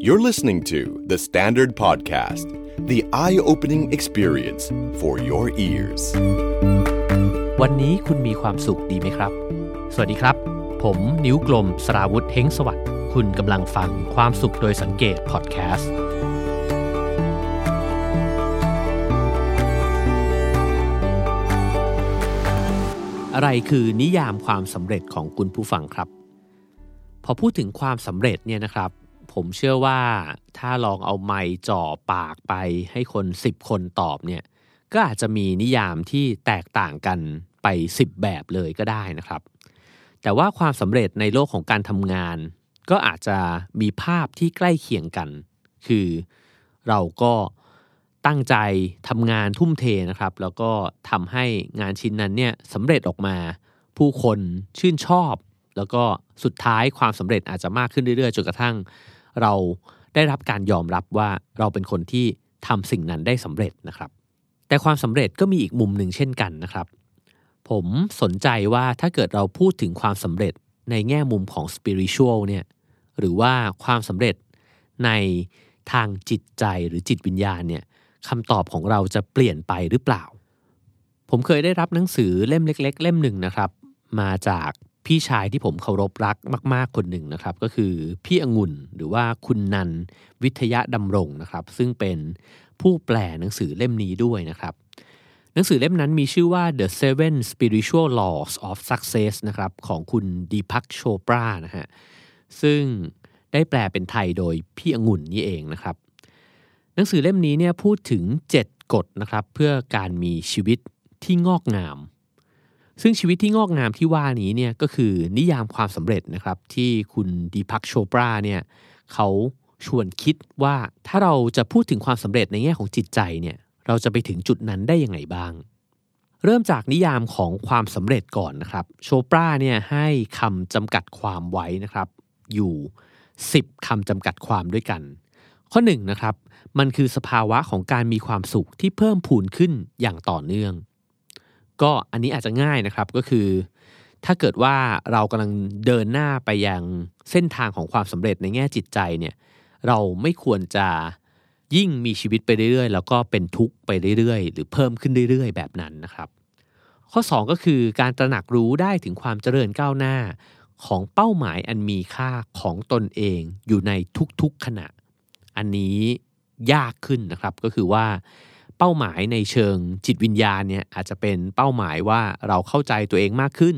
You're listening to The Standard Podcast, the eye opening experience for your ears. วันนี้คุณมีความสุขดีไหมครับ สวัสดีครับ ผมนิ้วกลมสราวุธเฮงสวัสดิ์คุณกำลังฟังความสุขโดยสังเกตพอดแคสต์อะไรคือนิยามความสำเร็จของคุณผู้ฟังครับ พอพูดถึงความสำเร็จเนี่ยนะครับ ผมเชื่อว่าถ้าลองเอาไมค์จ่อปากไปให้คน 10 คนตอบเนี่ยก็อาจจะมีนิยามที่แตกต่างกันไป 10 แบบเลยก็ได้นะครับ แต่ว่าความสำเร็จในโลกของการทำงาน ก็อาจจะมีภาพที่ใกล้เคียงกัน คือเราก็ตั้งใจทำงานทุ่มเทนะครับ แล้วก็ทำให้งานชิ้นนั้นเนี่ยสำเร็จออกมา ผู้คนชื่นชอบ แล้วก็สุดท้ายความสำเร็จอาจจะมากขึ้นเรื่อยๆจนกระทั่ง เราได้รับการยอมรับว่าเราเป็นคนที่ทำสิ่งนั้นได้สำเร็จนะครับ แต่ความสำเร็จก็มีอีกมุมหนึ่งเช่นกันนะครับ ผมสนใจว่าถ้าเกิดเราพูดถึงความสำเร็จในแง่มุมของ spiritual เนี่ยหรือว่าความสำเร็จในทางจิตใจหรือจิตวิญญาณเนี่ยคำตอบของเราจะเปลี่ยนไปหรือเปล่า ผมเคยได้รับหนังสือเล่มเล็ก ๆ เล่มหนึ่งนะครับ มาจาก พี่ชายที่ผมเคารพรักมาก ๆ คนหนึ่งนะครับ ก็คือพี่องุ่นหรือว่าคุณนันวิทยาดำรงนะครับ ซึ่งเป็นผู้แปลหนังสือเล่มนี้ด้วยนะครับ หนังสือเล่มนั้นมีชื่อว่า The Seven Spiritual Laws of Success นะครับของคุณดีพักโชปรานะฮะซึ่งได้แปลเป็นไทยโดยพี่องุ่นนี่เองนะครับ หนังสือเล่มนี้เนี่ยพูดถึง 7 กฎนะครับ เพื่อการมีชีวิตที่งอกงาม ซึ่งชีวิตที่งอกงามที่ว่านี้เนี่ยก็คือนิยามความสำเร็จนะครับที่คุณดีพักโชปราเนี่ยเขาชวนคิดว่าถ้าเราจะพูดถึงความสำเร็จในแง่ของจิตใจเนี่ยเราจะไปถึงจุดนั้นได้ยังไงบ้าง เริ่มจากนิยามของความสำเร็จก่อนนะครับ โชปราเนี่ยให้คำจำกัดความไว้นะครับ อยู่ 10คำจำกัดความด้วยกัน ข้อ1นนะครับมันคือสภาวะของการมีความสุขที่เพิ่มพูนขึ้นอย่างต่อเนื่อง ก็อันนี้อาจจะง่ายนะครับก็คือ ถ้าเกิดว่าเรากำลังเดินหน้าไปยังเส้นทางของความสำเร็จในแง่จิตใจเนี่ยเราไม่ควรจะยิ่งมีชีวิตไปเรื่อยๆ แล้วก็เป็นทุกข์ไปเรื่อยๆ หรือเพิ่มขึ้นเรื่อยๆ แบบนั้นนะครับ ข้อ 2 ก็คือการตระหนักรู้ได้ถึงความเจริญก้าวหน้าของเป้าหมายอันมีค่าของตนเองอยู่ในทุกๆขณะ อันนี้ยากขึ้นนะครับก็คือว่า เป้าหมายในเชิงจิตวิญญาณเนี่ยอาจจะเป็นเป้าหมายว่าเราเข้าใจตัวเองมากขึ้น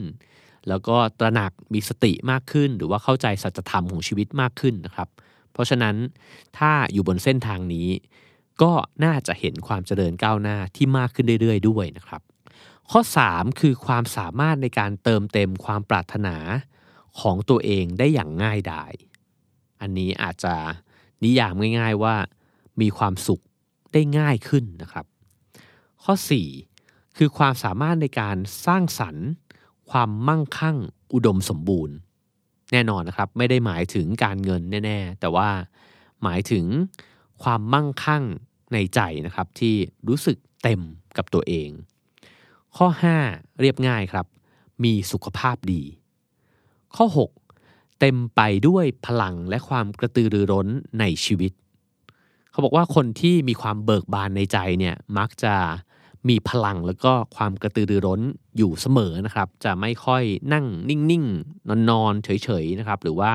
แล้วก็ตระหนักมีสติมากขึ้น หรือว่าเข้าใจสัจธรรมของชีวิตมากขึ้นนะครับ เพราะฉะนั้นถ้าอยู่บนเส้นทางนี้ ก็น่าจะเห็นความเจริญก้าวหน้าที่มากขึ้นเรื่อยๆ ด้วยนะครับ ข้อ 3 คือความสามารถในการเติมเต็มความปรารถนาของตัวเองได้อย่างง่ายดาย อันนี้อาจจะนิยามง่าย ๆว่ามีความสุข ได้ง่ายขึ้นนะครับ ข้อ 4 คือความสามารถในการสร้างสรรค์ ความมั่งคั่งอุดมสมบูรณ์ แน่นอนนะครับไม่ได้หมายถึงการเงินแน่ ๆ แต่ว่าหมายถึงความมั่งคั่งในใจนะครับที่รู้สึกเต็มกับตัวเอง ข้อ 5 เรียบง่ายครับ มีสุขภาพดี ข้อ 6 เต็มไปด้วยพลังและความกระตือรือร้นในชีวิต เขาบอกว่าคนที่มีความเบิกบานในใจเนี่ยมักจะมีพลังแล้วก็ความกระตือรือร้นอยู่เสมอนะครับ จะไม่ค่อยนั่งนิ่งๆ นอนๆเฉยๆนะครับ หรือว่า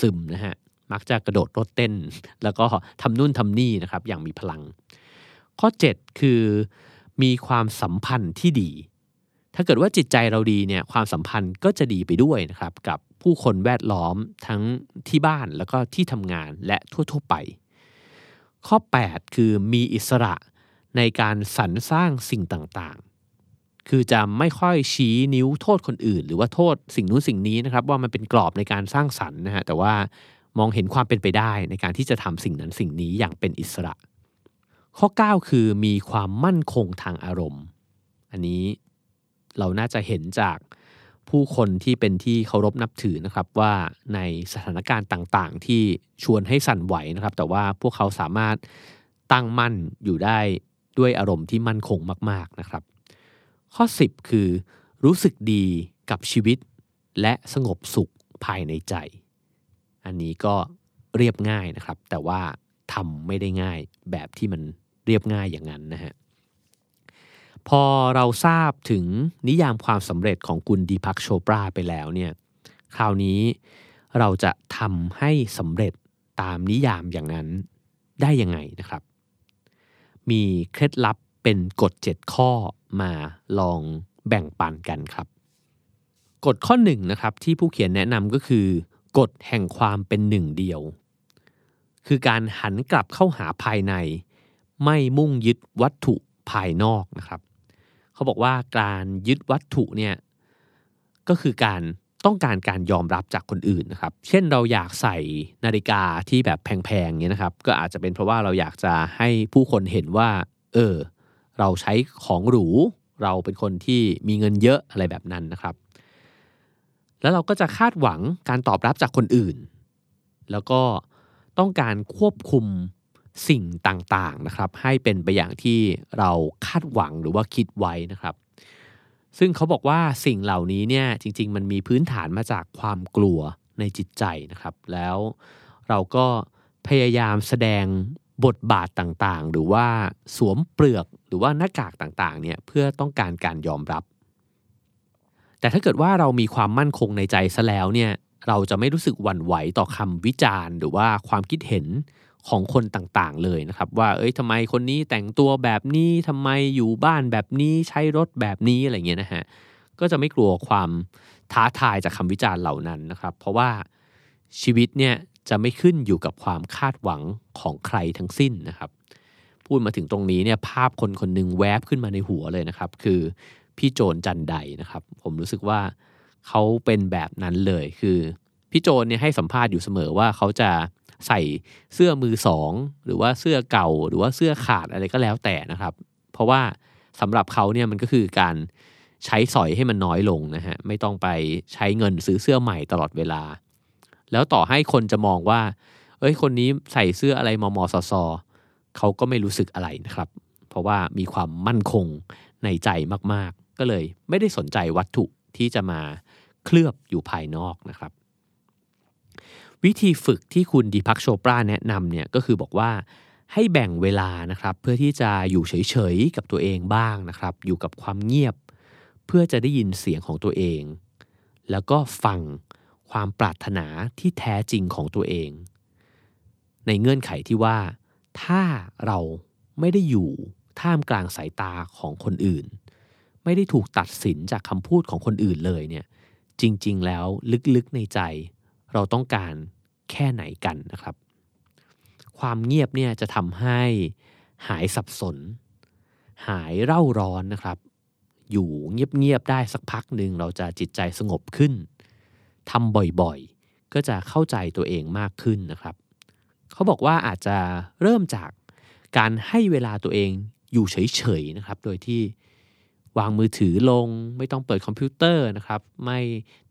ซึมๆนะฮะมักจะกระโดดรถเต้น แล้วก็ทำนู่นทำนี่นะครับ อย่างมีพลัง ข้อ 7 คือ มีความสัมพันธ์ที่ดี ถ้าเกิดว่าจิตใจเราดีเนี่ยความสัมพันธ์ก็จะดีไปด้วยนะครับ กับผู้คนแวดล้อมทั้งที่บ้านแล้วก็ที่ทำงานและทั่ว ๆ ไป ข้อ 8 คือมีอิสระในการสรรสร้างสิ่งต่างๆ คือจะไม่ค่อยชี้นิ้วโทษคนอื่น หรือว่าโทษสิ่งนู้นสิ่งนี้นะครับว่ามันเป็นกรอบในการสร้างสรรค์นะฮะแต่ว่ามองเห็นความเป็นไปได้ในการที่จะทำสิ่งนั้นสิ่งนี้อย่างเป็นอิสระ ข้อ 9 คือมีความมั่นคงทางอารมณ์ อันนี้เราน่าจะเห็นจาก ผู้คนที่เป็นที่เคารพนับถือนะครับว่าในสถานการณ์ต่างๆ ที่ชวนให้สั่นไหวนะครับ แต่ว่าพวกเขาสามารถตั้งมั่นอยู่ได้ด้วยอารมณ์ที่มั่นคงมาก ๆนะครับ ข้อ 10 คือ รู้สึกดีกับชีวิตและสงบสุขภายในใจ อันนี้ก็เรียบง่ายนะครับ แต่ว่าทำไม่ได้ง่ายแบบที่มันเรียบง่ายอย่างนั้นนะฮะ พอเราทราบถึงนิยามความสำเร็จของกุลดีพักโชปราไปแล้วเนี่ยคราวนี้เราจะทำให้สำเร็จตามนิยามอย่างนั้นได้ยังไงนะครับ มีเคล็ดลับเป็นกฎ 7 ข้อมาลองแบ่งปันกันครับ กฎข้อหนึ่งนะครับที่ผู้เขียนแนะนำก็คือกฎแห่งความเป็นหนึ่งเดียว คือการหันกลับเข้าหาภายใน ไม่มุ่งยึดวัตถุภายนอกนะครับ เขาบอกว่าการยึดวัตถุเนี่ยก็คือการต้องการการยอมรับจากคนอื่นนะครับ เช่นเราอยากใส่นาฬิกาที่แบบแพงๆเนี้ยนะครับ ก็อาจจะเป็นเพราะว่าเราอยากจะให้ผู้คนเห็นว่า เออ เราใช้ของหรู เราเป็นคนที่มีเงินเยอะอะไรแบบนั้นนะครับ แล้วเราก็จะคาดหวังการตอบรับจากคนอื่น แล้วก็ต้องการควบคุม สิ่งต่างๆนะครับ ให้เป็นไปอย่างที่เราคาดหวังหรือว่าคิดไว้นะครับ ซึ่งเขาบอกว่าสิ่งเหล่านี้เนี่ยจริง ๆ มันมีพื้นฐานมาจากความกลัวในจิตใจนะครับ แล้วเราก็พยายามแสดงบทบาทต่างๆ หรือว่าสวมเปลือกหรือว่าหน้ากากต่างๆเนี่ยเพื่อต้องการการยอมรับ แต่ถ้าเกิดว่าเรามีความมั่นคงในใจซะแล้วเนี่ยเราจะไม่รู้สึกหวั่นไหวต่อคำวิจารณ์ หรือว่าความคิดเห็น ของคนต่างๆเลยนะครับ ว่าเอ้ยทำไมคนนี้แต่งตัวแบบนี้ทำไมอยู่บ้านแบบนี้ใช้รถแบบนี้อะไรเงี้ยนะฮะก็จะไม่กลัวความท้าทายจากคำวิจารณ์เหล่านั้นนะครับ เพราะว่าชีวิตเนี่ยจะไม่ขึ้นอยู่กับความคาดหวังของใครทั้งสิ้นนะครับ พูดมาถึงตรงนี้เนี่ยภาพคนคนหนึ่งแวบขึ้นมาในหัวเลยนะครับ คือพี่โจนจันไดนะครับ ผมรู้สึกว่าเขาเป็นแบบนั้นเลยคือพี่โจนเนี่ยให้สัมภาษณ์อยู่เสมอว่าเขาจะ ใส่เสื้อมือสองหรือว่าเสื้อเก่าหรือว่าเสื้อขาดอะไรก็แล้วแต่นะครับ เพราะว่าสำหรับเขาเนี่ยมันก็คือการใช้สอยให้มันน้อยลงนะฮะไม่ต้องไปใช้เงินซื้อเสื้อใหม่ตลอดเวลา แล้วต่อให้คนจะมองว่า เอ้ยคนนี้ใส่เสื้ออะไรมอมอซอซอเขาก็ไม่รู้สึกอะไรนะครับ เพราะว่ามีความมั่นคงในใจมากๆ ก็เลยไม่ได้สนใจวัตถุที่จะมาเคลือบอยู่ภายนอกนะครับ วิธีฝึกที่คุณดีพักโชปราแนะนำเนี่ยก็คือบอกว่าให้แบ่งเวลานะครับเพื่อที่จะอยู่เฉยๆกับตัวเองบ้างนะครับ อยู่กับความเงียบ เพื่อจะได้ยินเสียงของตัวเอง แล้วก็ฟังความปรารถนาที่แท้จริงของตัวเอง ในเงื่อนไขที่ว่า ถ้าเราไม่ได้อยู่ท่ามกลางสายตาของคนอื่น ไม่ได้ถูกตัดสินจากคำพูดของคนอื่นเลยเนี่ยจริงๆแล้วลึกๆในใจ เราต้องการ แค่ไหนกันนะครับ ความเงียบเนี่ยจะทำให้หายสับสน หายเร่าร้อนนะครับ อยู่เงียบๆได้สักพักหนึ่งเราจะจิตใจสงบขึ้นทำบ่อยๆ ก็จะเข้าใจตัวเองมากขึ้นนะครับ เขาบอกว่าอาจจะเริ่มจากการให้เวลาตัวเองอยู่เฉยๆนะครับ โดยที่วางมือถือลง ไม่ต้องเปิดคอมพิวเตอร์นะครับ ไม่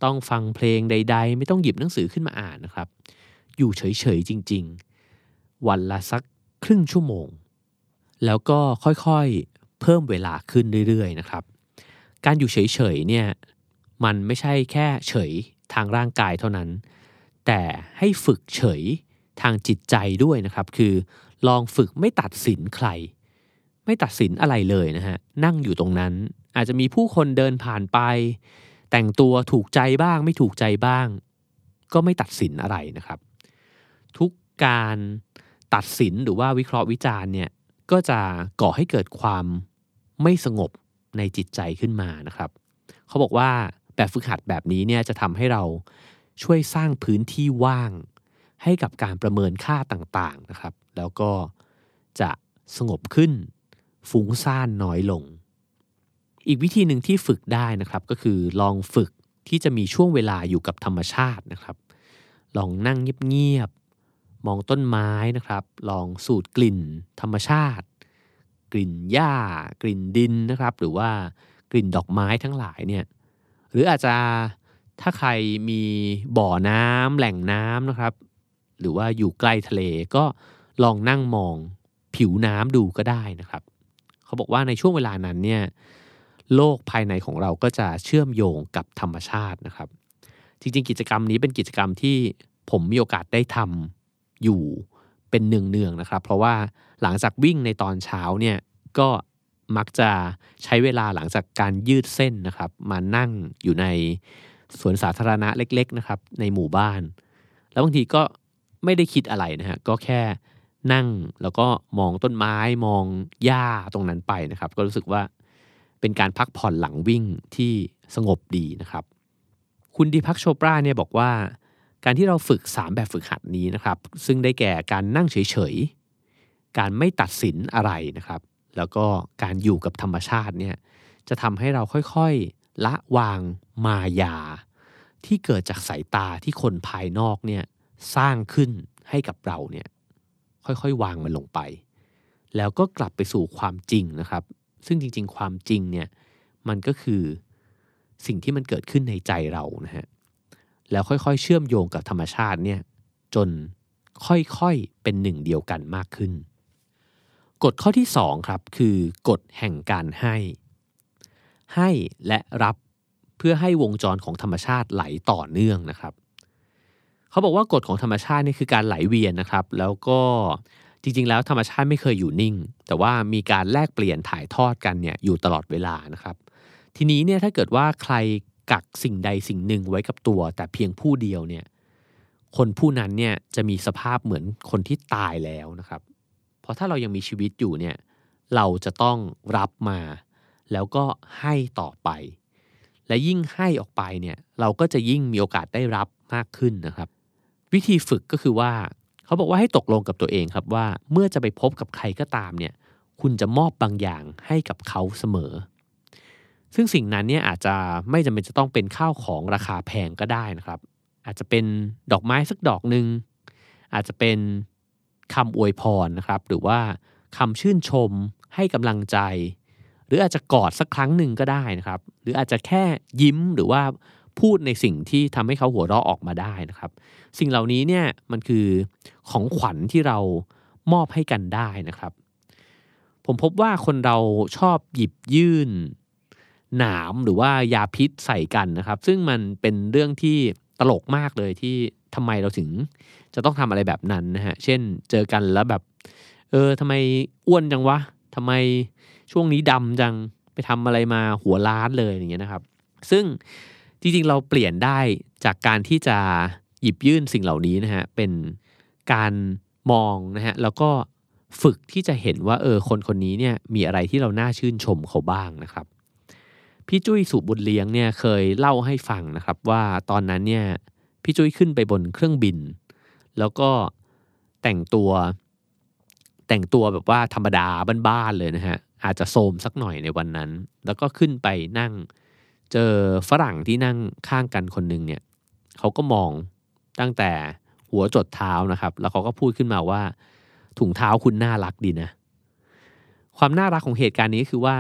ต้องฟังเพลงใด ๆ ไม่ต้องหยิบหนังสือขึ้นมาอ่านนะครับ อยู่เฉยๆจริง ๆ วันละสักครึ่งชั่วโมง แล้วก็ค่อยๆเพิ่มเวลาขึ้นเรื่อยๆนะครับ การอยู่เฉยๆเนี่ยมันไม่ใช่แค่เฉยทางร่างกายเท่านั้น แต่ให้ฝึกเฉยทางจิตใจด้วยนะครับ คือลองฝึกไม่ตัดสินใคร ไม่ตัดสินอะไรเลยนะฮะนั่งอยู่ตรงนั้น อาจจะมีผู้คนเดินผ่านไป แต่งตัวถูกใจบ้างไม่ถูกใจบ้าง ก็ไม่ตัดสินอะไรนะครับ ทุกการตัดสินหรือว่าวิเคราะห์วิจารณ์เนี่ยก็จะก่อให้เกิดความไม่สงบในจิตใจขึ้นมานะครับ เขาบอกว่าแบบฝึกหัดแบบนี้เนี่ยจะทำให้เราช่วยสร้างพื้นที่ว่าง ให้กับการประเมินค่าต่างๆนะครับ แล้วก็จะสงบขึ้นฟุ้งซ่านน้อยลง อีกวิธีหนึ่งที่ฝึกได้นะครับก็คือลองฝึกที่จะมีช่วงเวลาอยู่กับธรรมชาตินะครับ ลองนั่งเงียบ มองต้นไม้นะครับ ลองสูดกลิ่น ธรรมชาติ กลิ่นหญ้า กลิ่นดินนะครับ หรือว่ากลิ่นดอกไม้ทั้งหลายเนี่ยหรืออาจจะถ้าใครมีบ่อน้ำแหล่งน้ำนะครับ หรือว่าอยู่ใกล้ทะเลก็ลองนั่งมองผิวน้ำดูก็ได้นะครับ เขาบอกว่าในช่วงเวลานั้นเนี่ยโลกภายในของเราก็จะเชื่อมโยงกับธรรมชาตินะครับ จริงๆ กิจกรรมนี้เป็นกิจกรรมที่ผมมีโอกาสได้ทำ อยู่เป็นเนืองๆนะครับ เพราะว่าหลังจากวิ่งในตอนเช้าเนี่ยก็มักจะใช้เวลาหลังจากการยืดเส้นนะครับ มานั่งอยู่ในสวนสาธารณะเล็กๆนะครับ ในหมู่บ้าน แล้วบางทีก็ไม่ได้คิดอะไรนะฮะก็แค่นั่งแล้วก็มองต้นไม้มองหญ้าตรงนั้นไปนะครับ ก็รู้สึกว่าเป็นการพักผ่อนหลังวิ่งที่สงบดีนะครับ คุณดีพักโชปราเนี่ยบอกว่า การที่เราฝึก 3 แบบฝึกหัดนี้นะครับ ซึ่งได้แก่การนั่งเฉยๆ การไม่ตัดสินอะไรนะครับ แล้วก็การอยู่กับธรรมชาติเนี่ยจะทำให้เราค่อยๆ ละวางมายา ที่เกิดจากสายตาที่คนภายนอกเนี่ยสร้างขึ้นให้กับเราเนี่ยค่อยๆ วางมันลงไป แล้วก็กลับไปสู่ความจริงนะครับ ซึ่งจริงๆ ความจริงเนี่ยมันก็คือสิ่งที่มันเกิดขึ้นในใจเรานะฮะ แล้วค่อยๆ เชื่อมโยงกับธรรมชาติเนี่ยจนค่อยๆ เป็นหนึ่งเดียวกันมากขึ้น กฎข้อที่สองครับ คือกฎแห่งการให้ ให้และรับเพื่อให้วงจรของธรรมชาติไหลต่อเนื่องนะครับ เขาบอกว่ากฎของธรรมชาตินี่คือการไหลเวียนนะครับ แล้วก็จริงๆ แล้วธรรมชาติไม่เคยอยู่นิ่ง แต่ว่ามีการแลกเปลี่ยนถ่ายทอดกันเนี่ยอยู่ตลอดเวลานะครับ ทีนี้เนี่ยถ้าเกิดว่าใคร กักสิ่งใดสิ่งหนึ่งไว้กับตัว แต่เพียงผู้เดียวเนี่ยคนผู้นั้นเนี่ยจะมีสภาพเหมือนคนที่ตายแล้วนะครับ เพราะถ้าเรายังมีชีวิตอยู่เนี่ยเราจะต้องรับมา แล้วก็ให้ต่อไป และยิ่งให้ออกไปเนี่ยเราก็จะยิ่งมีโอกาสได้รับมากขึ้นนะครับ วิธีฝึกก็คือว่าเขาบอกว่าให้ตกลงกับตัวเองครับว่าเมื่อจะไปพบกับใครก็ตามเนี่ยคุณจะมอบบางอย่างให้กับเขาเสมอ ซึ่งสิ่งนั้นเนี่ยอาจจะไม่จำเป็นจะต้องเป็นข้าวของราคาแพงก็ได้นะครับ อาจจะเป็นดอกไม้สักดอกหนึ่งอาจจะเป็นคำอวยพรนะครับ หรือว่าคำชื่นชมให้กำลังใจ หรืออาจจะกอดสักครั้งหนึ่งก็ได้นะครับ หรืออาจจะแค่ยิ้มหรือว่าพูดในสิ่งที่ทำให้เขาหัวเราะออกมาได้นะครับ สิ่งเหล่านี้เนี่ยมันคือของขวัญที่เรามอบให้กันได้นะครับ ผมพบว่าคนเราชอบหยิบยื่น หนามหรือว่ายาพิษใส่กันนะครับ ซึ่งมันเป็นเรื่องที่ตลกมากเลยที่ทำไมเราถึงจะต้องทำอะไรแบบนั้นนะฮะ เช่นเจอกันแล้วแบบ เออทำไมอ้วนจังวะทำไมช่วงนี้ดำจังไปทำอะไรมาหัวล้านเลยอย่างเงี้ยนะครับ ซึ่งจริงๆเราเปลี่ยนได้จากการที่จะหยิบยื่นสิ่งเหล่านี้นะฮะเป็นการมองนะฮะแล้วก็ฝึกที่จะเห็นว่าเออคนคนนี้เนี่ยมีอะไรที่เราน่าชื่นชมเขาบ้างนะครับ พี่จุ้ยสุบุญเลี้ยงเนี่ยเคยเล่าให้ฟังนะครับว่าตอนนั้นเนี่ยพี่จุ้ยขึ้นไปบนเครื่องบิน แล้วก็แต่งตัว แต่งตัวแบบว่าธรรมดาบ้านๆเลยนะฮะอาจจะโสมสักหน่อยในวันนั้น แล้วก็ขึ้นไปนั่งเจอฝรั่งที่นั่งข้างกันคนหนึ่งเนี่ยเขาก็มองตั้งแต่หัวจดเท้านะครับ แล้วเขาก็พูดขึ้นมาว่า ถุงเท้าคุณน่ารักดีนะ ความน่ารักของเหตุการณ์นี้คือว่า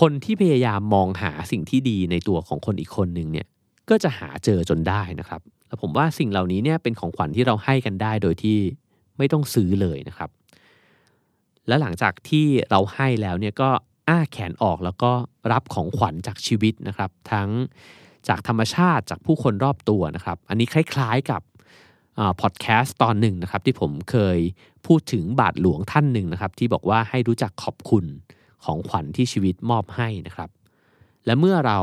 คนที่พยายามมองหาสิ่งที่ดีในตัวของคนอีกคนหนึ่งเนี่ยก็จะหาเจอจนได้นะครับ แล้วผมว่าสิ่งเหล่านี้เนี่ยเป็นของขวัญที่เราให้กันได้โดยที่ไม่ต้องซื้อเลยนะครับ และหลังจากที่เราให้แล้วเนี่ยก็อ้าแขนออกแล้วก็รับของขวัญจากชีวิตนะครับ ทั้งจากธรรมชาติจากผู้คนรอบตัวนะครับ อันนี้คล้ายๆกับพอดแคสต์ตอนหนึ่งนะครับ ที่ผมเคยพูดถึงบาทหลวงท่านหนึ่งนะครับ ที่บอกว่าให้รู้จักขอบคุณ ของขวัญที่ชีวิตมอบให้นะครับ และเมื่อเรา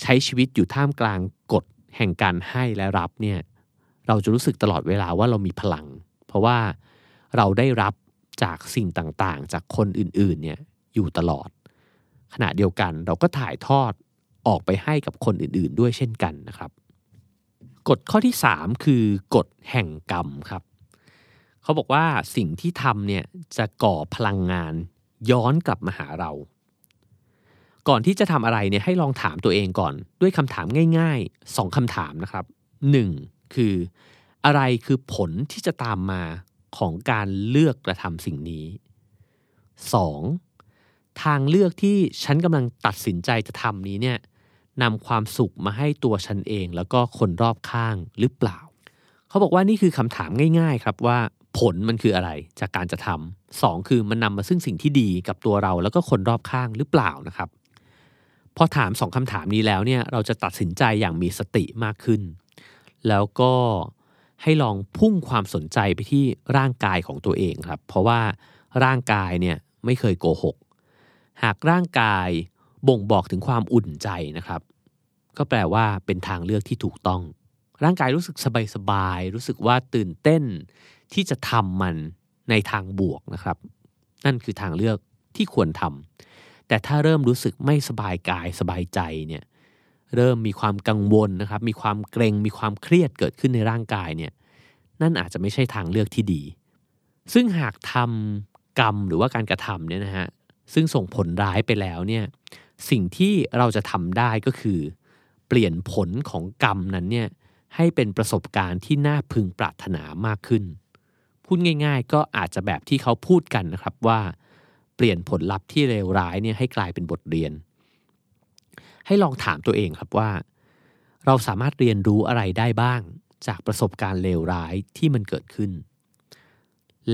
ใช้ชีวิตอยู่ท่ามกลางกฎแห่งการให้และรับเนี่ยเราจะรู้สึกตลอดเวลาว่าเรามีพลัง เพราะว่าเราได้รับจากสิ่งต่างๆ จากคนอื่นๆเนี่ยอยู่ตลอด ขณะเดียวกันเราก็ถ่ายทอดออกไปให้กับคนอื่นๆ ด้วยเช่นกันนะครับกฎข้อที่ 3 คือกฎแห่งกรรมครับ เขาบอกว่าสิ่งที่ทำเนี่ยจะก่อพลังงาน ย้อนกลับมาหาเรา ก่อนที่จะทำอะไรเนี่ยให้ลองถามตัวเองก่อน ด้วยคำถามง่ายๆ2คำถามนะครับ 1. คืออะไรคือผลที่จะตามมาของการเลือกกระทำสิ่งนี้ 2. ทางเลือกที่ฉันกำลังตัดสินใจจะทำนี้เนี่ยนำความสุขมาให้ตัวฉันเองแล้วก็คนรอบข้างหรือเปล่า เขาบอกว่านี่คือคำถามง่าย ๆ ครับว่า ผลมันคืออะไรจากการจะทำสองคือมันนำมาซึ่งสิ่งที่ดีกับตัวเราแล้วก็คนรอบข้างหรือเปล่านะครับ พอถามสองคำถามนี้แล้วเนี่ยเราจะตัดสินใจอย่างมีสติมากขึ้น แล้วก็ให้ลองพุ่งความสนใจไปที่ร่างกายของตัวเองครับ เพราะว่าร่างกายเนี่ยไม่เคยโกหก หากร่างกายบ่งบอกถึงความอุ่นใจนะครับ ก็แปลว่าเป็นทางเลือกที่ถูกต้อง ร่างกายรู้สึกสบายๆรู้สึกว่าตื่นเต้น ที่จะทำมันในทางบวกนะครับ นั่นคือทางเลือกที่ควรทำแต่ถ้าเริ่มรู้สึกไม่สบายกายสบายใจเนี่ยเริ่มมีความกังวลนะครับ มีความเกรงมีความเครียดเกิดขึ้นในร่างกายเนี่ยนั่นอาจจะไม่ใช่ทางเลือกที่ดี ซึ่งหากทำกรรมหรือว่าการกระทำเนี่ยนะฮะซึ่งส่งผลร้ายไปแล้วเนี่ยสิ่งที่เราจะทำได้ก็คือ เปลี่ยนผลของกรรมนั้นเนี่ยให้เป็นประสบการณ์ที่น่าพึงปรารถนามากขึ้น พูดง่าย ๆ ก็อาจจะแบบที่เขาพูดกันนะครับว่าเปลี่ยนผลลัพธ์ที่เลวร้ายเนี่ยให้กลายเป็นบทเรียน ให้ลองถามตัวเองครับว่า เราสามารถเรียนรู้อะไรได้บ้าง จากประสบการณ์เลวร้ายที่มันเกิดขึ้น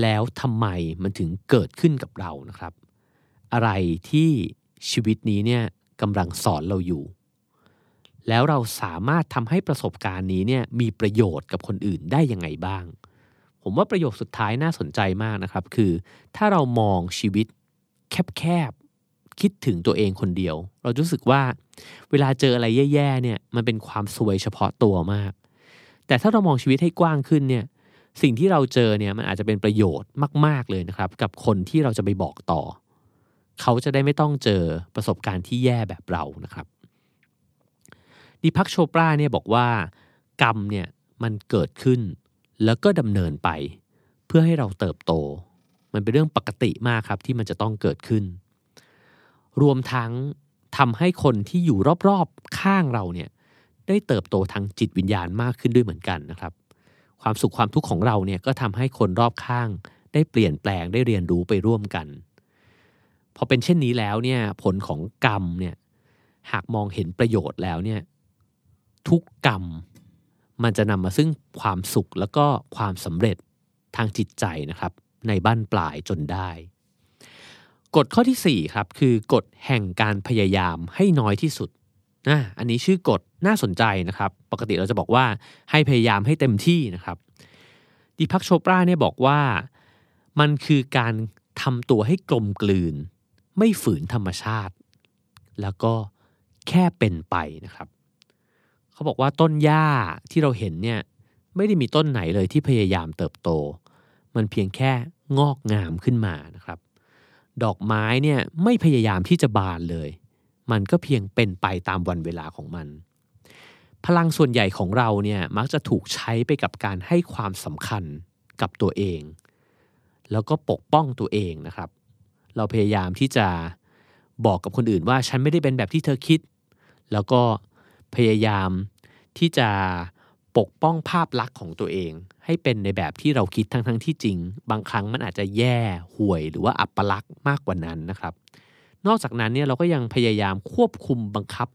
แล้วทำไมมันถึงเกิดขึ้นกับเรานะครับ อะไรที่ชีวิตนี้เนี่ยกำลังสอนเราอยู่ แล้วเราสามารถทำให้ประสบการณ์นี้เนี่ยมีประโยชน์กับคนอื่นได้ยังไงบ้าง ผมว่าประโยคสุดท้ายน่าสนใจมากนะครับ คือถ้าเรามองชีวิตแคบๆ คิดถึงตัวเองคนเดียว เรารู้สึกว่าเวลาเจออะไรแย่ๆเนี่ยมันเป็นความซวยเฉพาะตัวมาก แต่ถ้าเรามองชีวิตให้กว้างขึ้นเนี่ยสิ่งที่เราเจอเนี่ยมันอาจจะเป็นประโยชน์มาก ๆเลยนะครับ กับคนที่เราจะไปบอกต่อ เขาจะได้ไม่ต้องเจอประสบการณ์ที่แย่แบบเรานะครับดิพักโชปราเนี่ยบอกว่ากรรมเนี่ยมันเกิดขึ้น แล้วก็ดำเนินไป เพื่อให้เราเติบโต มันเป็นเรื่องปกติมากครับที่มันจะต้องเกิดขึ้น รวมทั้งทำให้คนที่อยู่รอบๆข้างเราเนี่ยได้เติบโตทางจิตวิญญาณมากขึ้นด้วยเหมือนกันนะครับ ความสุขความทุกข์ของเราเนี่ยก็ทำให้คนรอบข้างได้เปลี่ยนแปลงได้เรียนรู้ไปร่วมกันพอเป็นเช่นนี้แล้วเนี่ยผลของกรรมเนี่ยหากมองเห็นประโยชน์แล้วเนี่ยทุกกรรม มันจะนำมาซึ่งความสุขแล้วก็ความสำเร็จทางจิตใจนะครับ ในบ้านปลายจนได้ กฎข้อที่ 4 ครับคือกฎแห่งการพยายามให้น้อยที่สุดนะอันนี้ชื่อกฎน่าสนใจนะครับ ปกติเราจะบอกว่าให้พยายามให้เต็มที่นะครับดิพักโชปราเนี่ยบอกว่ามันคือการทำตัวให้กลมกลืน ไม่ฝืนธรรมชาติ แล้วก็แค่เป็นไปนะครับ เขาบอกว่าต้นหญ้าที่เราเห็นเนี่ยไม่ได้มีต้นไหนเลยที่พยายามเติบโต มันเพียงแค่งอกงามขึ้นมานะครับ ดอกไม้เนี่ยไม่พยายามที่จะบานเลย มันก็เพียงเป็นไปตามวันเวลาของมัน พลังส่วนใหญ่ของเราเนี่ยมักจะถูกใช้ไปกับการให้ความสำคัญกับตัวเอง แล้วก็ปกป้องตัวเองนะครับ เราพยายามที่จะบอกกับคนอื่นว่าฉันไม่ได้เป็นแบบที่เธอคิด แล้วก็ พยายามที่จะปกป้องภาพลักษณ์ของตัวเอง ให้เป็นในแบบที่เราคิดทั้งทั้งที่จริง บางครั้งมันอาจจะแย่ห่วยหรือว่าอัปลักษณ์มากกว่านั้นนะครับ นอกจากนั้นเนี่ยเราก็ยังพยายามควบคุมบังคับ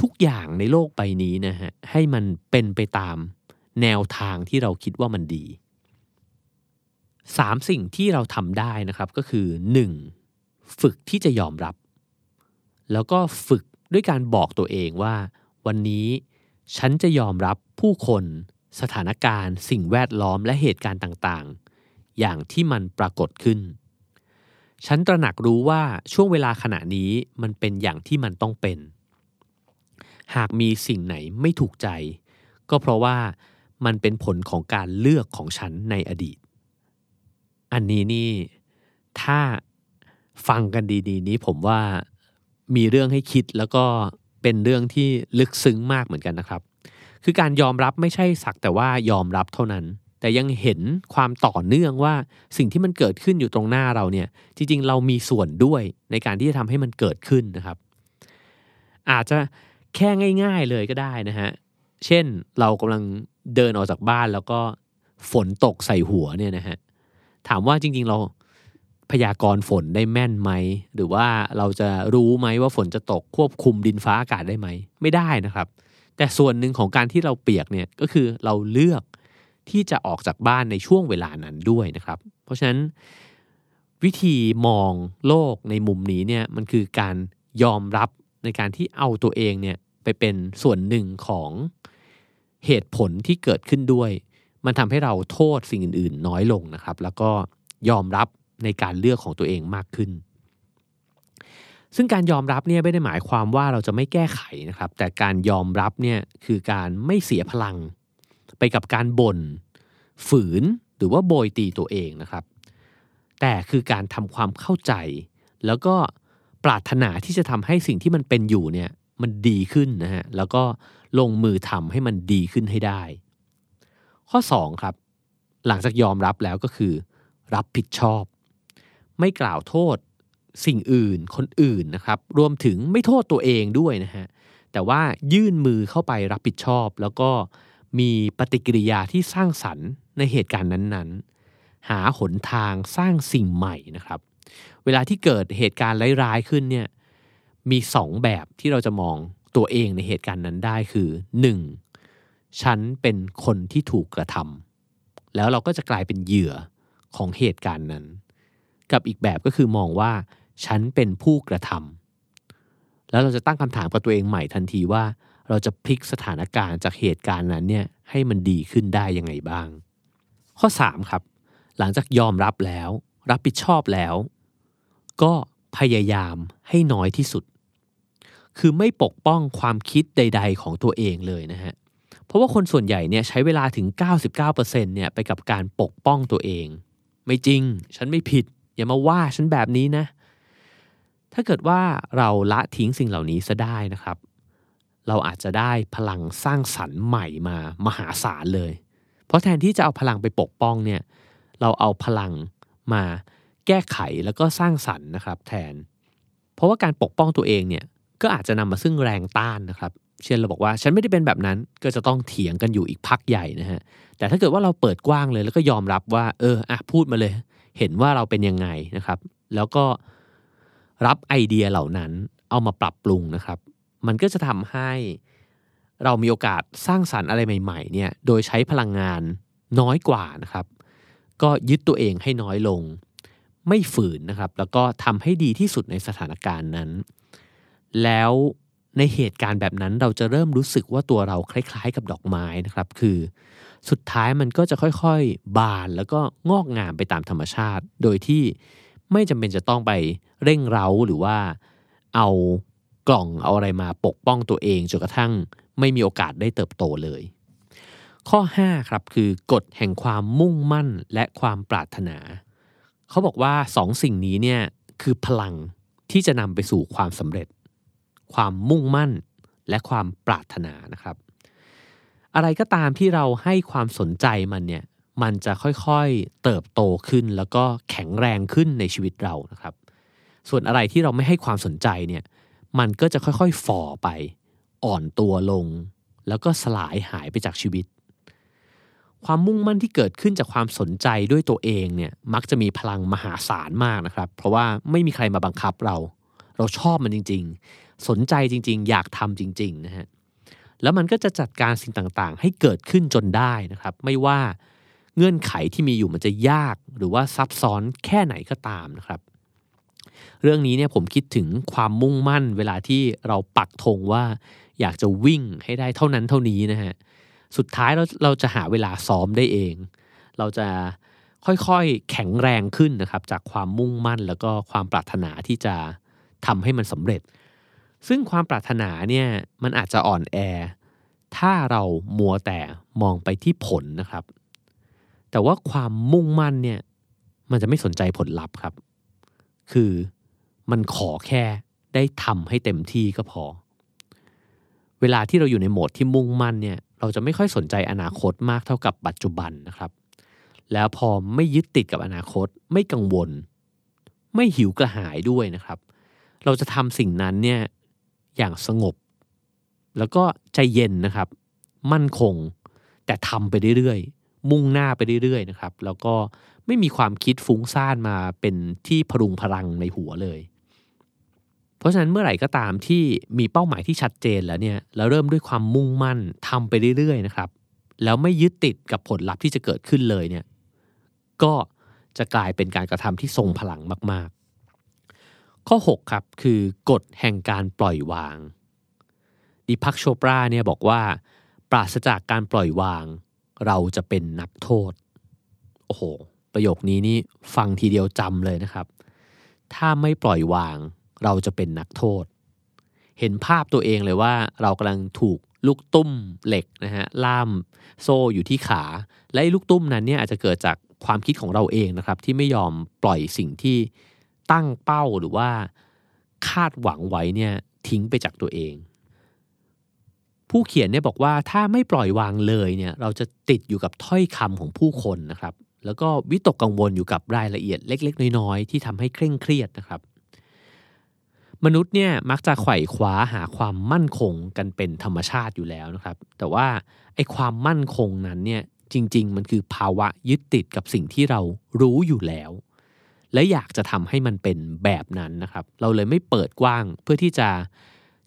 ทุกอย่างในโลกใบนี้นะฮะให้มันเป็นไปตามแนวทางที่เราคิดว่ามันดีสามสิ่งที่เราทำได้นะครับก็คือ 1. ฝึกที่จะยอมรับ แล้วก็ฝึกด้วยการบอกตัวเองว่า วันนี้ ฉันจะยอมรับผู้คนสถานการณ์ สิ่งแวดล้อมและเหตุการณ์ต่างๆ อย่างที่มันปรากฏขึ้น ฉันตระหนักรู้ว่าช่วงเวลาขณะนี้มันเป็นอย่างที่มันต้องเป็น หากมีสิ่งไหนไม่ถูกใจ ก็เพราะว่ามันเป็นผลของการเลือกของฉันในอดีต อันนี้นี่ถ้าฟังกันดีๆ นี้ผมว่ามีเรื่องให้คิดแล้วก็ เป็นเรื่องที่ลึกซึ้งมากเหมือนกันนะครับ คือการยอมรับไม่ใช่สักแต่ว่ายอมรับเท่านั้น แต่ยังเห็นความต่อเนื่องว่าสิ่งที่มันเกิดขึ้นอยู่ตรงหน้าเราเนี่ย จริง ๆ เรามีส่วนด้วยในการที่จะทำให้มันเกิดขึ้นนะครับ อาจจะแค่ง่าย ๆเลยก็ได้นะฮะ เช่นเรากำลังเดินออกจากบ้านแล้วก็ฝนตกใส่หัวเนี่ยนะฮะ ถามว่าจริง ๆ เรา พยากรณ์ฝนได้แม่นไหม หรือว่าเราจะรู้ไหมว่าฝนจะตกควบคุมดินฟ้าอากาศได้ไหม ไม่ได้นะครับ แต่ส่วนหนึ่งของการที่เราเปียกเนี่ยก็คือเราเลือกที่จะออกจากบ้านในช่วงเวลานั้นด้วยนะครับ เพราะฉะนั้นวิธีมองโลกในมุมนี้เนี่ยมันคือการยอมรับในการที่เอาตัวเองเนี่ยไปเป็นส่วนหนึ่งของเหตุผลที่เกิดขึ้นด้วย มันทำให้เราโทษสิ่งอื่น ๆ น้อยลงนะครับ แล้วก็ยอมรับ ในการเลือกของตัวเองมากขึ้น ซึ่งการยอมรับเนี่ยไม่ได้หมายความว่าเราจะไม่แก้ไขนะครับ แต่การยอมรับเนี่ยคือการไม่เสียพลัง ไปกับการบน่นฝืนหรือว่าโบยตีตัวเองนะครับ แต่คือการทำความเข้าใจ แล้วก็ปรารถนาที่จะทำให้สิ่งที่มันเป็นอยู่เนี่ยมันดีขึ้นนะฮะแล้วก็ลงมือทำให้มันดีขึ้นให้ได้ ข้อ 2 ครับ หลังจากยอมรับแล้วก็คือ รับผิดชอบ ไม่กล่าวโทษสิ่งอื่นคนอื่นนะครับ รวมถึงไม่โทษตัวเองด้วยนะฮะแต่ว่ายื่นมือเข้าไปรับผิดชอบ แล้วก็มีปฏิกิริยาที่สร้างสรรค์ในเหตุการณ์นั้นๆ หาหนทางสร้างสิ่งใหม่นะครับ เวลาที่เกิดเหตุการณ์ร้ายๆขึ้นเนี่ยมีสองแบบที่เราจะมองตัวเองในเหตุการณ์นั้นได้คือ 1. ฉันเป็นคนที่ถูกกระทำแล้วเราก็จะกลายเป็นเหยื่อของเหตุการณ์นั้น กับอีกแบบก็คือมองว่า ฉันเป็นผู้กระทำแล้วเราจะตั้งคำถามกับตัวเองใหม่ทันทีว่า เราจะพลิกสถานการณ์จากเหตุการณ์นั้นเนี่ยให้มันดีขึ้นได้ยังไงบ้าง ข้อ 3 ครับ หลังจากยอมรับแล้ว รับผิดชอบแล้ว ก็พยายามให้น้อยที่สุด คือไม่ปกป้องความคิดใด ๆ ของตัวเองเลยนะฮะเพราะว่าคนส่วนใหญ่เนี่ยใช้เวลาถึง 99%เนี่ยไปกับการปกป้องตัวเอง ไม่จริง ฉันไม่ผิด อย่ามาว่าฉันแบบนี้นะ ถ้าเกิดว่าเราละทิ้งสิ่งเหล่านี้ซะได้นะครับ เราอาจจะได้พลังสร้างสรรค์ใหม่มามหาศาลเลย เพราะแทนที่จะเอาพลังไปปกป้องเนี่ยเราเอาพลังมาแก้ไขแล้วก็สร้างสรรค์นะครับแทน เพราะว่าการปกป้องตัวเองเนี่ยก็อาจจะนำมาซึ่งแรงต้านนะครับ เช่นเราบอกว่าฉันไม่ได้เป็นแบบนั้นก็จะต้องเถียงกันอยู่อีกพักใหญ่นะฮะแต่ถ้าเกิดว่าเราเปิดกว้างเลยแล้วก็ยอมรับว่า เอออะพูดมาเลย เห็นว่าเราเป็นยังไงนะครับ แล้วก็รับไอเดียเหล่านั้นเอามาปรับปรุงนะครับ มันก็จะทำให้เรามีโอกาสสร้างสารรค์อะไรใหม่ๆเนี่ยโดยใช้พลังงานน้อยกว่านะครับ ก็ยึดตัวเองให้น้อยลง ไม่ฝืนนะครับ แล้วก็ทำให้ดีที่สุดในสถานการณ์นั้น แล้วในเหตุการณ์แบบนั้นเราจะเริ่มรู้สึกว่าตัวเราคล้าย ๆ กับดอกไม้นะครับ คือ สุดท้ายมันก็จะค่อยๆ บานแล้วก็งอกงามไปตามธรรมชาติ โดยที่ไม่จำเป็นจะต้องไปเร่งเร้าหรือว่าเอากล่องเอาอะไรมาปกป้องตัวเองจนกระทั่งไม่มีโอกาสได้เติบโตเลย ข้อ 5 ครับคือกฎแห่งความมุ่งมั่นและความปรารถนา เขาบอกว่าสองสิ่งนี้เนี่ยคือพลังที่จะนำไปสู่ความสำเร็จ ความมุ่งมั่นและความปรารถนานะครับ อะไรก็ตามที่เราให้ความสนใจมันเนี่ยมันจะค่อยๆเติบโตขึ้นแล้วก็แข็งแรงขึ้นในชีวิตเรานะครับ ส่วนอะไรที่เราไม่ให้ความสนใจเนี่ยมันก็จะค่อยๆฝ่อไป อ่อนตัวลง แล้วก็สลายหายไปจากชีวิต ความมุ่งมั่นที่เกิดขึ้นจากความสนใจด้วยตัวเองเนี่ยมักจะมีพลังมหาศาลมากนะครับ เพราะว่าไม่มีใครมาบังคับเรา เราชอบมันจริง ๆ สนใจจริง ๆ อยากทำจริง ๆ นะฮะ แล้วมันก็จะจัดการสิ่งต่างๆ ให้เกิดขึ้นจนได้นะครับ ไม่ว่าเงื่อนไขที่มีอยู่มันจะยากหรือว่าซับซ้อนแค่ไหนก็ตามนะครับ เรื่องนี้เนี่ยผมคิดถึงความมุ่งมั่นเวลาที่เราปักธงว่าอยากจะวิ่งให้ได้เท่านั้นเท่านี้นะฮะสุดท้ายเราเราจะหาเวลาซ้อมได้เอง เราจะค่อยๆแข็งแรงขึ้นนะครับ จากความมุ่งมั่นแล้วก็ความปรารถนาที่จะทำให้มันสำเร็จ ซึ่งความปรารถนาเนี่ยมันอาจจะอ่อนแอ ถ้าเรามัวแต่มองไปที่ผลนะครับ แต่ว่าความมุ่งมั่นเนี่ยมันจะไม่สนใจผลลัพธ์ครับ คือมันขอแค่ได้ทำให้เต็มที่ก็พอ เวลาที่เราอยู่ในโหมดที่มุ่งมั่นเนี่ยเราจะไม่ค่อยสนใจอนาคตมากเท่ากับปัจจุบันนะครับ แล้วพอไม่ยึดติดกับอนาคต ไม่กังวล ไม่หิวกระหายด้วยนะครับ เราจะทำสิ่งนั้นเนี่ย อย่างสงบ แล้วก็ใจเย็นนะครับ มั่นคง แต่ทำไปเรื่อยๆ มุ่งหน้าไปเรื่อยๆนะครับ แล้วก็ไม่มีความคิดฟุ้งซ่านมาเป็นที่พรุงพลังในหัวเลย เพราะฉะนั้นเมื่อไหร่ก็ตามที่มีเป้าหมายที่ชัดเจนแล้วเนี่ยแล้วเริ่มด้วยความมุ่งมั่นทำไปเรื่อยๆนะครับแล้วไม่ยึดติดกับผลลัพธ์ที่จะเกิดขึ้นเลยเนี่ย ก็จะกลายเป็นการกระทำที่ทรงพลังมาก ข้อ 6 ครับ คือกฎแห่งการปล่อยวาง ดิพักโชปราเนี่ยบอกว่า ปราศจากการปล่อยวาง เราจะเป็นนักโทษ โอ้โห ประโยคนี้นี่ฟังทีเดียวจำเลยนะครับ ถ้าไม่ปล่อยวาง เราจะเป็นนักโทษ เห็นภาพตัวเองเลยว่าเรากำลังถูกลูกตุ้มเหล็กนะฮะล่ามโซ่อยู่ที่ขา และลูกตุ้มนั้นเนี่ยอาจจะเกิดจากความคิดของเราเองนะครับ ที่ไม่ยอมปล่อยสิ่งที่ ตั้งเป้าหรือว่าคาดหวังไว้เนี่ยทิ้งไปจากตัวเอง ผู้เขียนเนี่ยบอกว่าถ้าไม่ปล่อยวางเลยเนี่ยเราจะติดอยู่กับถ้อยคำของผู้คนนะครับ แล้วก็วิตกกังวลอยู่กับรายละเอียดเล็ก ๆ น้อยๆที่ทำให้เคร่งเครียดนะครับ มนุษย์เนี่ยมักจะไขว่คว้าหาความมั่นคงกันเป็นธรรมชาติอยู่แล้วนะครับ แต่ว่าไอ้ความมั่นคงนั้นเนี่ยจริง ๆ มันคือภาวะยึดติดกับสิ่งที่เรารู้อยู่แล้ว และอยากจะทำให้มันเป็นแบบนั้นนะครับ เราเลยไม่เปิดกว้างเพื่อที่จะ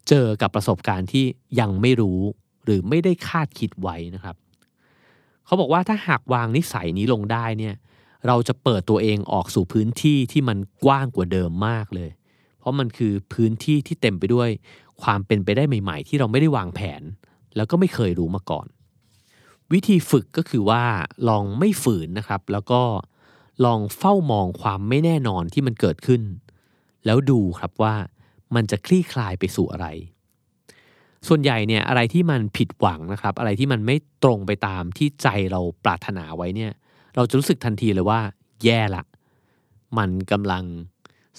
เจอกับประสบการณ์ที่ยังไม่รู้ หรือไม่ได้คาดคิดไว้นะครับ เขาบอกว่าถ้าหากวางนิสัยนี้ลงได้เนี่ย เราจะเปิดตัวเองออกสู่พื้นที่ที่มันกว้างกว่าเดิมมากเลย เพราะมันคือพื้นที่ที่เต็มไปด้วย ความเป็นไปได้ใหม่ ๆ ที่เราไม่ได้วางแผน แล้วก็ไม่เคยรู้มาก่อน วิธีฝึกก็คือว่าลองไม่ฝืนนะครับ แล้วก็ ลองเฝ้ามองความไม่แน่นอนที่มันเกิดขึ้น แล้วดูครับว่ามันจะคลี่คลายไปสู่อะไร ส่วนใหญ่เนี่ยอะไรที่มันผิดหวังนะครับ อะไรที่มันไม่ตรงไปตามที่ใจเราปรารถนาไว้เนี่ย เราจะรู้สึกทันทีเลยว่า แย่ละ มันกำลัง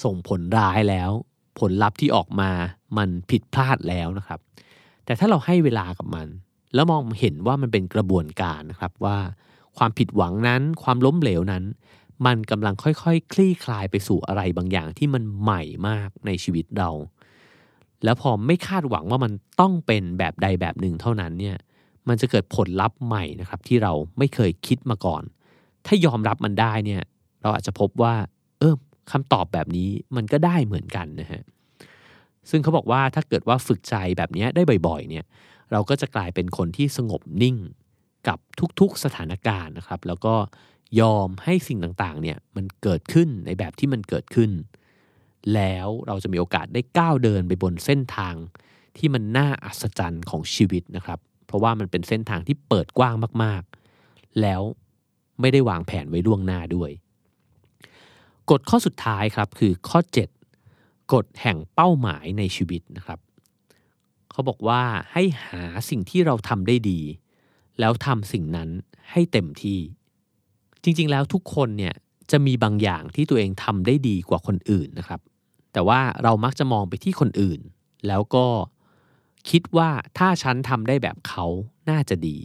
ส่งผลร้ายแล้ว ผลลัพธ์ที่ออกมามันผิดพลาดแล้วนะครับ แต่ถ้าเราให้เวลากับมัน แล้วมองเห็นว่ามันเป็นกระบวนการนะครับว่าความผิดหวังนั้นความล้มเหลวนั้น มันกำลังค่อยๆคคลี่คลายไปสู่อะไรบางอย่างที่มันใหม่มากในชีวิตเรา แล้วพอไม่คาดหวังว่ามันต้องเป็นแบบใดแบบหนึ่งเท่านั้นเนี่ยมันจะเกิดผลลัพธ์ใหม่นะครับ ที่เราไม่เคยคิดมาก่อน ถ้ายอมรับมันได้เนี่ยเราอาจจะพบว่า เออคำตอบแบบนี้มันก็ได้เหมือนกันนะฮะซึ่งเขาบอกว่าถ้าเกิดว่าฝึกใจแบบนี้ได้บ่อยๆเนี่ยเราก็จะกลายเป็นคนที่สงบนิ่งกับทุกๆสถานการณ์นะครับ แล้วก็ ยอมให้สิ่งต่างๆเนี่ยมันเกิดขึ้นในแบบที่มันเกิดขึ้น แล้วเราจะมีโอกาสได้ก้าวเดินไปบนเส้นทางที่มันน่าอัศจรรย์ของชีวิตนะครับ เพราะว่ามันเป็นเส้นทางที่เปิดกว้างมากๆ แล้วไม่ได้วางแผนไว้ล่วงหน้าด้วย กฎข้อสุดท้ายครับคือข้อ 7 กฎแห่งเป้าหมายในชีวิตนะครับ เขาบอกว่าให้หาสิ่งที่เราทำได้ดี แล้วทำสิ่งนั้นให้เต็มที่ จริง ๆ แล้วทุกคนเนี่ยจะมีบางอย่างที่ตัวเองทำได้ดีกว่าคนอื่นนะครับ แต่ว่าเรามักจะมองไปที่คนอื่น แล้วก็คิดว่าถ้าฉันทำได้แบบเขาน่าจะดี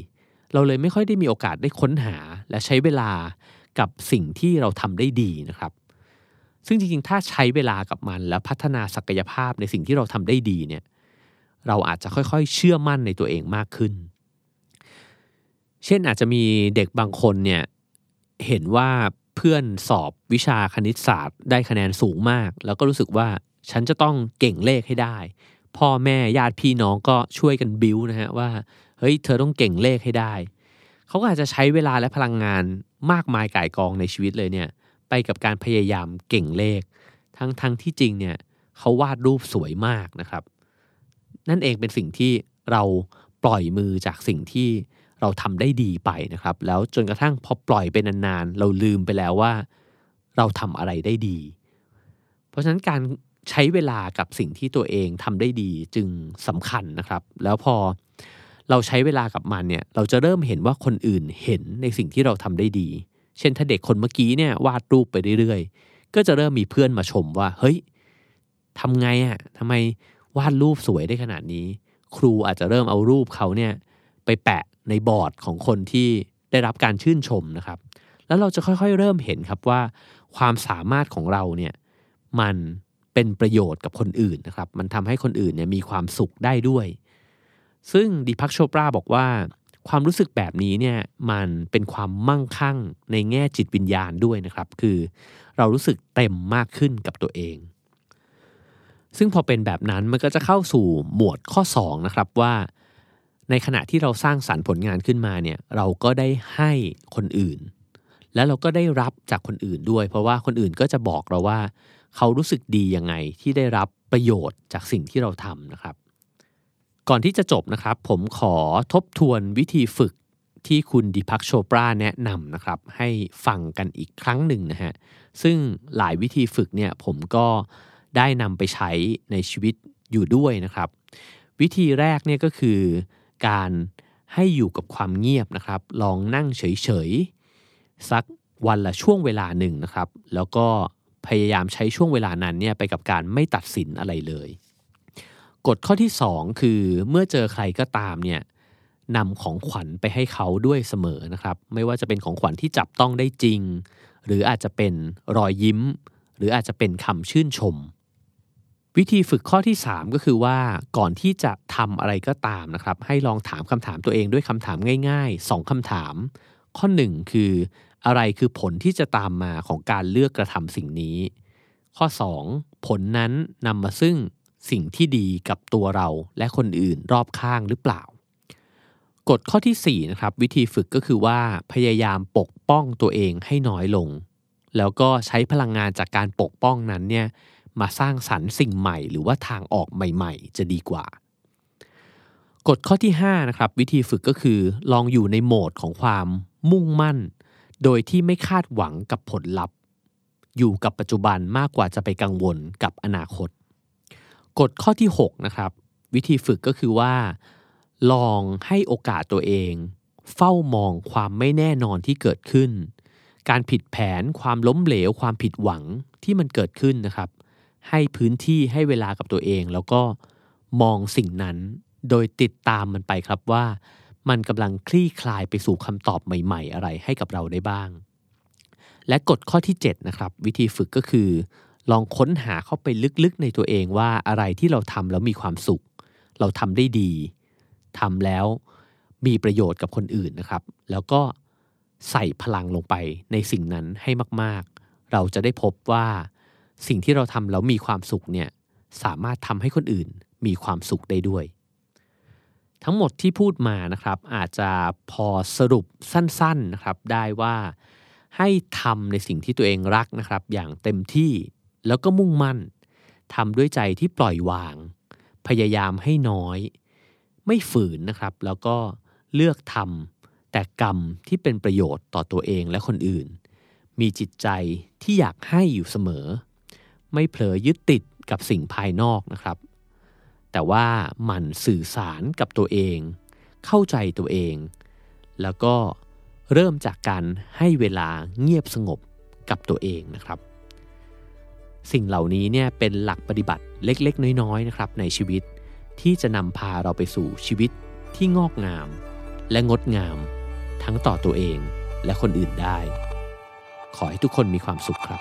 เราเลยไม่ค่อยได้มีโอกาสได้ค้นหาและใช้เวลากับสิ่งที่เราทำได้ดีนะครับ ซึ่งจริงๆ ถ้าใช้เวลากับมันแล้วพัฒนาศักยภาพในสิ่งที่เราทำได้ดีเนี่ย เราอาจจะค่อยๆ เชื่อมั่นในตัวเองมากขึ้น เช่นอาจจะมีเด็กบางคนเนี่ย เห็นว่าเพื่อนสอบวิชาคณิตศาสตร์ ได้คะแนนสูงมาก แล้วก็รู้สึกว่าฉันจะต้องเก่งเลขให้ได้ พ่อแม่ญาติพี่น้องก็ช่วยกันบิ้วนะฮะว่าเฮ้ยเธอต้องเก่งเลขให้ได้ เขาก็อาจจะใช้เวลาและพลังงานมากมายก่ายกองในชีวิตเลยเนี่ยไปกับการพยายามเก่งเลข ทั้งทั้งที่จริงเนี่ยเขาวาดรูปสวยมากนะครับ นั่นเองเป็นสิ่งที่เราปล่อยมือจากสิ่งที่ เราทำได้ดีไปนะครับ แล้วจนกระทั่งพอปล่อยไปนานๆ เราลืมไปแล้วว่า เราทำอะไรได้ดี เพราะฉะนั้นการใช้เวลากับสิ่งที่ตัวเองทำได้ดีจึงสำคัญนะครับ แล้วพอเราใช้เวลากับมันเนี่ย เราจะเริ่มเห็นว่าคนอื่นเห็นในสิ่งที่เราทำได้ดี เช่นถ้าเด็กคนเมื่อกี้เนี่ยวาดรูปไปเรื่อยๆ ก็จะเริ่มมีเพื่อนมาชมว่า เฮ้ยทำไงอะ่ะทำไมวาดรูปสวยได้ขนาดนี้ ครูอาจจะเริ่มเอารูปเขาเนี่ยไปแปะ ในบอร์ดของคนที่ได้รับการชื่นชมนะครับ แล้วเราจะค่อยๆ เริ่มเห็นครับว่า ความสามารถของเราเนี่ยมันเป็นประโยชน์กับคนอื่นนะครับ มันทำให้คนอื่นเนี่ยมีความสุขได้ด้วย ซึ่งดิพักโชปราบอกว่า ความรู้สึกแบบนี้เนี่ยมันเป็นความมั่งคั่งในแง่จิตวิญญาณด้วยนะครับ คือเรารู้สึกเต็มมากขึ้นกับตัวเองซึ่งพอเป็นแบบนั้นมันก็จะเข้าสู่หมวดข้อ2นะครับว่า ในขณะที่เราสร้างสารรค์ผลงานขึ้นมาเนี่ยเราก็ได้ให้คนอื่น แล้วเราก็ได้รับจากคนอื่นด้วย เพราะว่าคนอื่นก็จะบอกเราว่า เขารู้สึกดียังไงที่ได้รับประโยชน์จากสิ่งที่เราทำนะครับ ก่อนที่จะจบนะครับ ผมขอทบทวนวิธีฝึกที่คุณดิพักโชปราแนะนำนะครับ ให้ฟังกันอีกครั้งหนึ่งนะฮะซึ่งหลายวิธีฝึกเนี่ยผมก็ได้นำไปใช้ในชีวิตอยู่ด้วยนะครับ วิธีแรกเนี่ยก็คือ การให้อยู่กับความเงียบนะครับ ลองนั่งเฉยๆสักวันละช่วงเวลาหนึ่งนะครับ แล้วก็พยายามใช้ช่วงเวลานั้นเนี่ยไปกับการไม่ตัดสินอะไรเลย กฎข้อที่ 2 คือเมื่อเจอใครก็ตามเนี่ยนำของขวัญไปให้เขาด้วยเสมอนะครับ ไม่ว่าจะเป็นของขวัญที่จับต้องได้จริง หรืออาจจะเป็นรอยยิ้ม หรืออาจจะเป็นคำชื่นชม วิธีฝึกข้อที่ 3 ก็คือว่าก่อนที่จะทำอะไรก็ตามนะครับ ให้ลองถามคำถามตัวเองด้วยคำถามง่าย ๆ 2คำถาม ข้อ 1 คือ อะไรคือผลที่จะตามมาของการเลือกกระทำสิ่งนี้ ข้อ 2 ผลนั้นนำมาซึ่งสิ่งที่ดีกับตัวเราและคนอื่นรอบข้างหรือเปล่ากฎข้อที่4นะครับวิธีฝึกก็คือว่าพยายามปกป้องตัวเองให้น้อยลง แล้วก็ใช้พลังงานจากการปกป้องนั้นเนี่ย มาสร้างสรรค์สิ่งใหม่ หรือว่าทางออกใหม่ ๆ จะดีกว่า กฎข้อที่5นะครับวิธีฝึกก็คือลองอยู่ในโหมดของความมุ่งมั่น โดยที่ไม่คาดหวังกับผลลัพธ์ อยู่กับปัจจุบันมากกว่าจะไปกังวลกับอนาคต กฎข้อที่6นะครับวิธีฝึกก็คือว่า ลองให้โอกาสตัวเอง เฝ้ามองความไม่แน่นอนที่เกิดขึ้น การผิดแผนความล้มเหลวความผิดหวังที่มันเกิดขึ้นนะครับ ให้พื้นที่ให้เวลากับตัวเอง แล้วก็มองสิ่งนั้น โดยติดตามมันไปครับว่า มันกำลังคลี่คลายไปสู่คำตอบใหม่ ๆ อะไรให้กับเราได้บ้าง และกฎข้อที่ 7 นะครับ วิธีฝึกก็คือ ลองค้นหาเข้าไปลึกๆในตัวเองว่าอะไรที่เราทำแล้วมีความสุข เราทำได้ดีทำแล้วมีประโยชน์กับคนอื่นนะครับ แล้วก็ใส่พลังลงไปในสิ่งนั้นให้มากๆ เราจะได้พบว่า สิ่งที่เราทำแล้วมีความสุขเนี่ยสามารถทำให้คนอื่นมีความสุขได้ด้วย ทั้งหมดที่พูดมานะครับอาจจะพอสรุปสั้นๆนะครับได้ว่าให้ทำในสิ่งที่ตัวเองรักนะครับ อย่างเต็มที่แล้วก็มุ่งมั่นทำด้วยใจที่ปล่อยวาง พยายามให้น้อย ไม่ฝืนนะครับ แล้วก็เลือกทำแต่กรรมที่เป็นประโยชน์ต่อตัวเองและคนอื่น มีจิตใจที่อยากให้อยู่เสมอ ไม่เผลอยึดติดกับสิ่งภายนอกนะครับ แต่ว่าหมั่นสื่อสารกับตัวเอง เข้าใจตัวเอง แล้วก็เริ่มจากการให้เวลาเงียบสงบกับตัวเองนะครับ สิ่งเหล่านี้เนี่ยเป็นหลักปฏิบัติเล็กๆ น้อยๆนะครับในชีวิตที่จะนำพาเราไปสู่ชีวิตที่งอกงาม และงดงาม ทั้งต่อตัวเองและคนอื่นได้ ขอให้ทุกคนมีความสุขครับ